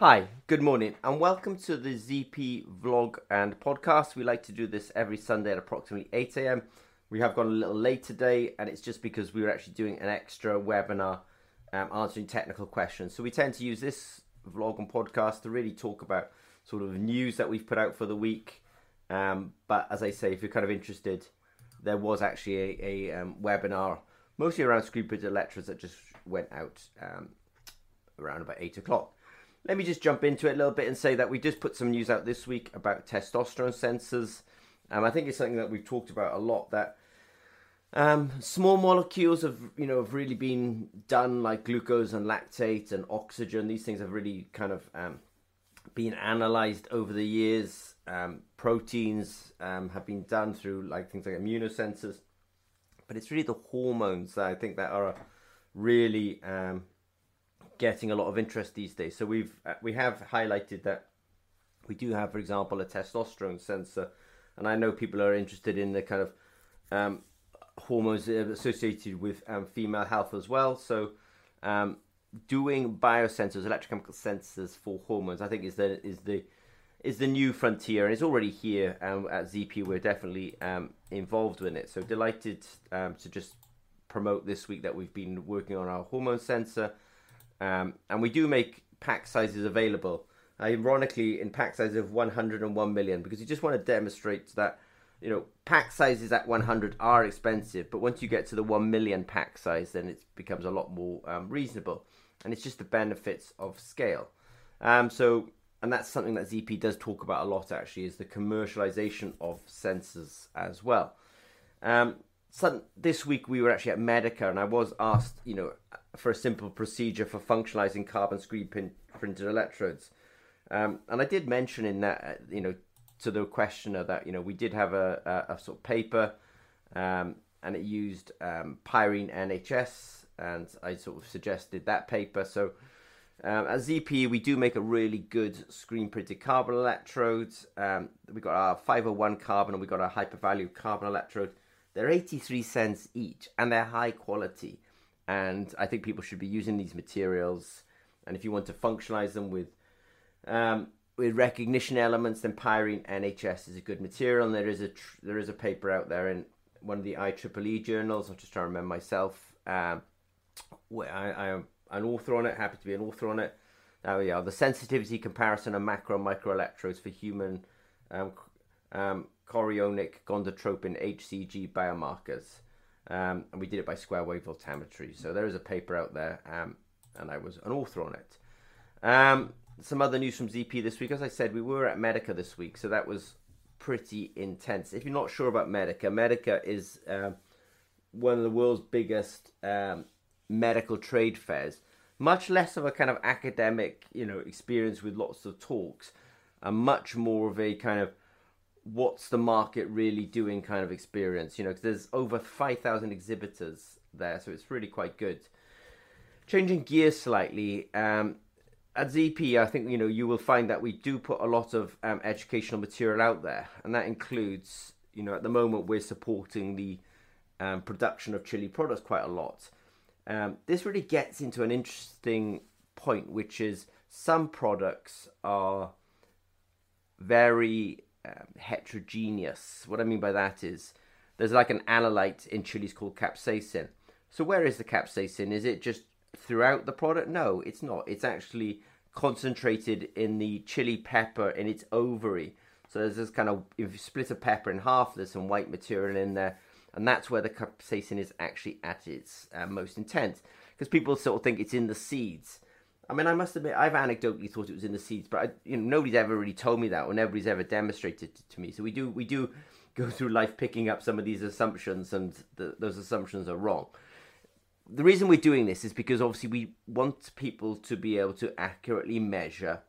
Hi, good morning, and welcome to the ZP vlog and podcast. We like to do this every Sunday at approximately 8 a.m. We have gone a little late today, and it's just because we were actually doing an extra webinar um, answering technical questions. So we tend to use this vlog and podcast to really talk about sort of news that we've put out for the week. Um, but as I say, if you're kind of interested, there was actually a, a um, webinar mostly around screen printed electrodes that just went out um, around about 8 o'clock. Let me just jump into it a little bit and say that we just put some news out this week about testosterone sensors. Um, I think it's something that we've talked about a lot. That um, small molecules have you know have really been done, like glucose and lactate and oxygen. These things have really kind of um, been analyzed over the years. Um, proteins um, have been done through like things like immunosensors, but it's really the hormones that I think that are really um, getting a lot of interest these days. So we've uh, we have highlighted that we do have, for example, a testosterone sensor, and I know people are interested in the kind of um, hormones associated with um, female health as well. So um, doing biosensors, electrochemical sensors for hormones, I think is the is the is the new frontier, and it's already here um, at ZP. We're definitely um, involved in it. So delighted um, to just promote this week that we've been working on our hormone sensor um, and we do make pack sizes available. Ironically, in pack sizes of 101 million, because you just want to demonstrate that you know pack sizes at 100 are expensive, but once you get to the 1 million pack size, then it becomes a lot more um, reasonable, and it's just the benefits of scale. Um, so, and that's something that ZP does talk about a lot. Actually, is the commercialization of sensors as well. Um, so this week we were actually at Medica, and I was asked, you know, for a simple procedure for functionalizing carbon screen pin- printed electrodes. Um, and I did mention in that, uh, you know, to the questioner that you know we did have a, a, a sort of paper, um, and it used um, Pyrene NHS, and I sort of suggested that paper. So um, at ZP, we do make a really good screen printed carbon electrodes. Um, we got our 501 carbon, and we got our hyper value carbon electrode. They're 83 cents each, and they're high quality and I think people should be using these materials. And if you want to functionalize them with um, with recognition elements, then Pyrene NHS is a good material. And there is a tr- there is a paper out there in one of the IEEE journals. I'm just trying to remember myself. Um, where I, I am an author on it. Happy to be an author on it. There we are. The sensitivity comparison of macro and micro electrodes for human um, um, chorionic gonadotropin HCG biomarkers. Um, and we did it by square wave voltammetry. So there is a paper out there, um, and I was an author on it. Um, some other news from ZP this week. As I said, we were at Medica this week, so that was pretty intense. If you're not sure about Medica, Medica is uh, one of the world's biggest um, medical trade fairs. Much less of a kind of academic, you know, experience with lots of talks, and much more of a kind of what's the market really doing kind of experience, you know, because there's over 5,000 exhibitors there, so it's really quite good. Changing gears slightly, um, at ZP, I think, you know, you will find that we do put a lot of um, educational material out there, and that includes, you know, at the moment we're supporting the um, production of chili products quite a lot. Um, this really gets into an interesting point, which is some products are very um, heterogeneous. What I mean by that is there's like an analyte in chilies called capsaicin. So where is the capsaicin? Is it just throughout the product? No, it's not. It's actually concentrated in the chili pepper in its ovary. So there's this kind of if you split a pepper in half, there's some white material in there, and that's where the capsaicin is actually at its uh, most intense. Because people sort of think it's in the seeds. I mean, I must admit, I've anecdotally thought it was in the seeds, but I, you know, nobody's ever really told me that, or nobody's ever demonstrated it to me. So we do, we do go through life picking up some of these assumptions, and the, those assumptions are wrong. The reason we're doing this is because obviously we want people to be able to accurately measure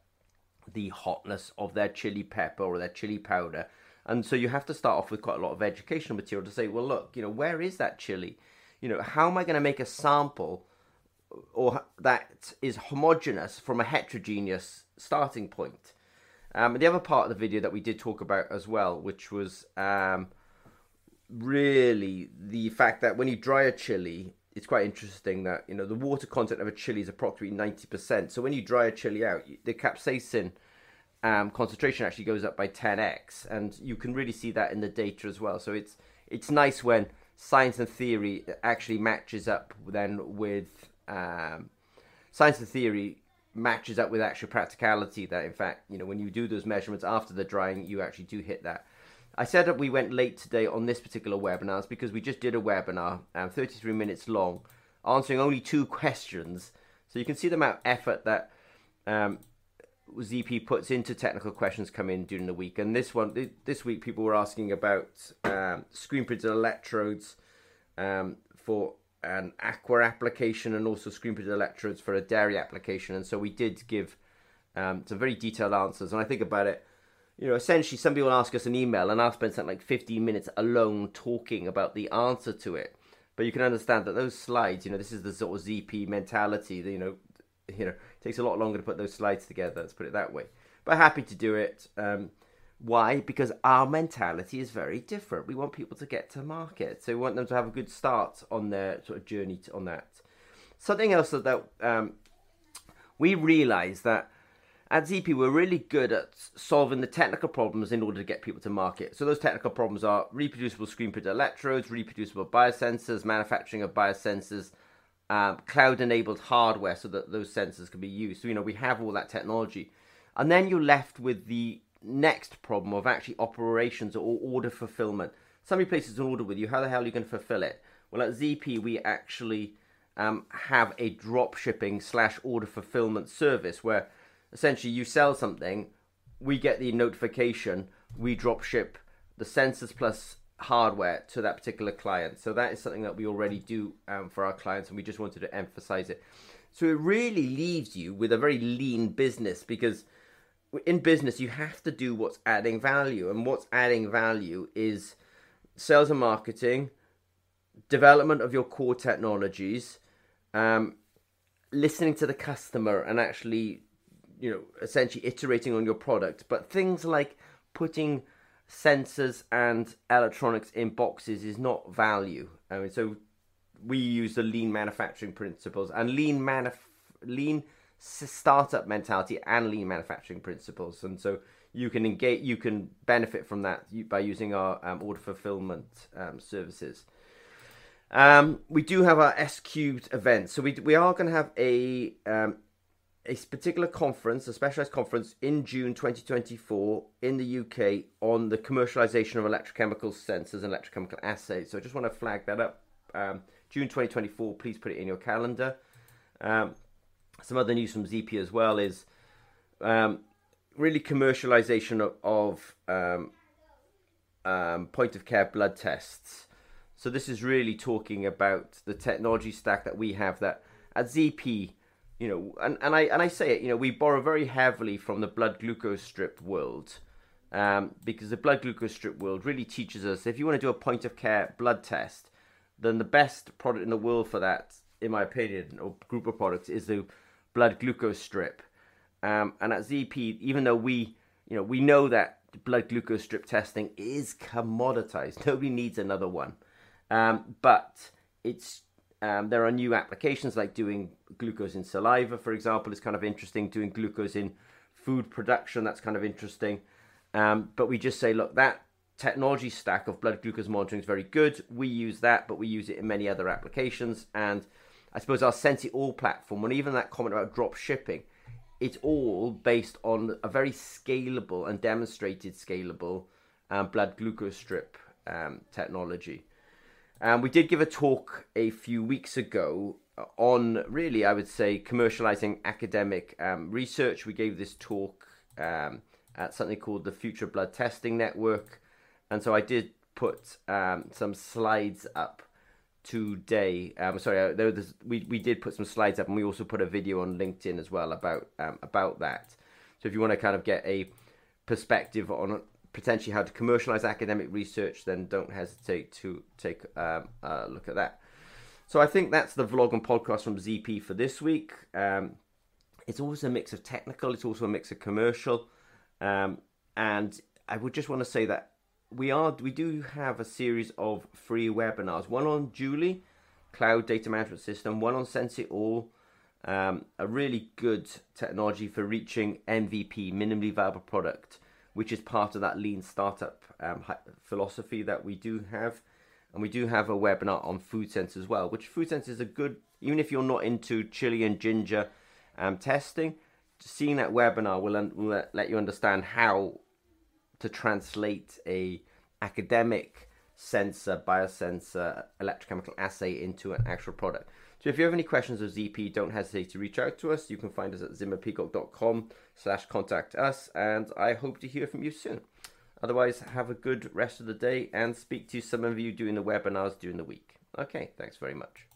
the hotness of their chili pepper or their chili powder, and so you have to start off with quite a lot of educational material to say, well, look, you know, where is that chili? You know, how am I going to make a sample? Or that is homogeneous from a heterogeneous starting point. Um, the other part of the video that we did talk about as well, which was um, really the fact that when you dry a chili, it's quite interesting that you know the water content of a chili is approximately ninety percent. So when you dry a chili out, the capsaicin um, concentration actually goes up by ten x, and you can really see that in the data as well. So it's it's nice when science and theory actually matches up then with um, science and theory matches up with actual practicality. That in fact, you know, when you do those measurements after the drying, you actually do hit that. I said that we went late today on this particular webinar it's because we just did a webinar, um, 33 minutes long, answering only two questions. So you can see the amount of effort that um, ZP puts into technical questions come in during the week. And this one, this week, people were asking about um, screen printed electrodes um, for an aqua application and also screen printed electrodes for a dairy application. And so we did give um, some very detailed answers. And I think about it, you know, essentially somebody will ask us an email and I'll spend something like 15 minutes alone talking about the answer to it. But you can understand that those slides, you know, this is the sort of ZP mentality, you know, you know, it takes a lot longer to put those slides together, let's put it that way. But happy to do it. Um, why? Because our mentality is very different. We want people to get to market, so we want them to have a good start on their sort of journey to, on that. Something else that, um, we realise that at ZP we're really good at solving the technical problems in order to get people to market. So those technical problems are reproducible screen printed electrodes, reproducible biosensors, manufacturing of biosensors, um, cloud-enabled hardware so that those sensors can be used. So you know we have all that technology, and then you're left with the next problem of actually operations or order fulfillment. Somebody places an order with you, how the hell are you going to fulfill it? Well, at ZP, we actually um, have a drop shipping slash order fulfillment service where essentially you sell something, we get the notification, we drop ship the sensors plus hardware to that particular client. So that is something that we already do um, for our clients, and we just wanted to emphasize it. So it really leaves you with a very lean business because in business you have to do what's adding value and what's adding value is sales and marketing development of your core technologies um, listening to the customer and actually you know essentially iterating on your product. But things like putting sensors and electronics in boxes is not value. I mean so we use the lean manufacturing principles and lean manuf- lean startup mentality and lean manufacturing principles, and so you can engage, you can benefit from that by using our um, order fulfillment um, services. Um, we do have our S cubed event, so we we are going to have a um, a particular conference, a specialized conference in June 2024 in the UK on the commercialization of electrochemical sensors and electrochemical assays. So I just want to flag that up. Um, June 2024, please put it in your calendar. Some other news from ZP as well is um, really commercialization of, of um, um, point of care blood tests. So this is really talking about the technology stack that we have that at ZP, you know, and, and I and I say it, you know, we borrow very heavily from the blood glucose strip world. Um, because the blood glucose strip world really teaches us if you want to do a point of care blood test, then the best product in the world for that, in my opinion, or group of products, is the blood glucose strip. Um, and at ZP, even though we, you know, we know that blood glucose strip testing is commoditized, nobody needs another one. Um, but it's um, there are new applications like doing glucose in saliva, for example, is kind of interesting. Doing glucose in food production, that's kind of interesting. Um, but we just say, look, that technology stack of blood glucose monitoring is very good. We use that, but we use it in many other applications. And I suppose our Sensi-All platform, and even that comment about drop shipping, it's all based on a very scalable and demonstrated scalable um, blood glucose strip um, technology. Um, we did give a talk a few weeks ago on really, I would say, commercializing academic um, research. We gave this talk um, at something called the Future Blood Testing Network. And so I did put um, some slides up today. Um, sorry, uh, there was, we we did put some slides up, and we also put a video on LinkedIn as well about um, about that. So if you want to kind of get a perspective on potentially how to commercialize academic research, then don't hesitate to take um, a look at that. So I think that's the vlog and podcast from ZP for this week. Um, it's always a mix of technical. It's also a mix of commercial, um, and I would just want to say that we are we do have a series of free webinars. One on Julie, cloud data management system, one on Sense It All, um, a really good technology for reaching MVP, minimally viable product, which is part of that lean startup um, philosophy that we do have. And we do have a webinar on food sense as well, which food sense is a good, even if you're not into chili and ginger um, testing, seeing that webinar will, un- will let you understand how to translate a academic sensor, biosensor, electrochemical assay into an actual product. So if you have any questions of ZP, don't hesitate to reach out to us. You can find us at zimmerpeacock.com slash contact us, and I hope to hear from you soon. Otherwise, have a good rest of the day and speak to some of you doing the webinars during the week. Okay, thanks very much.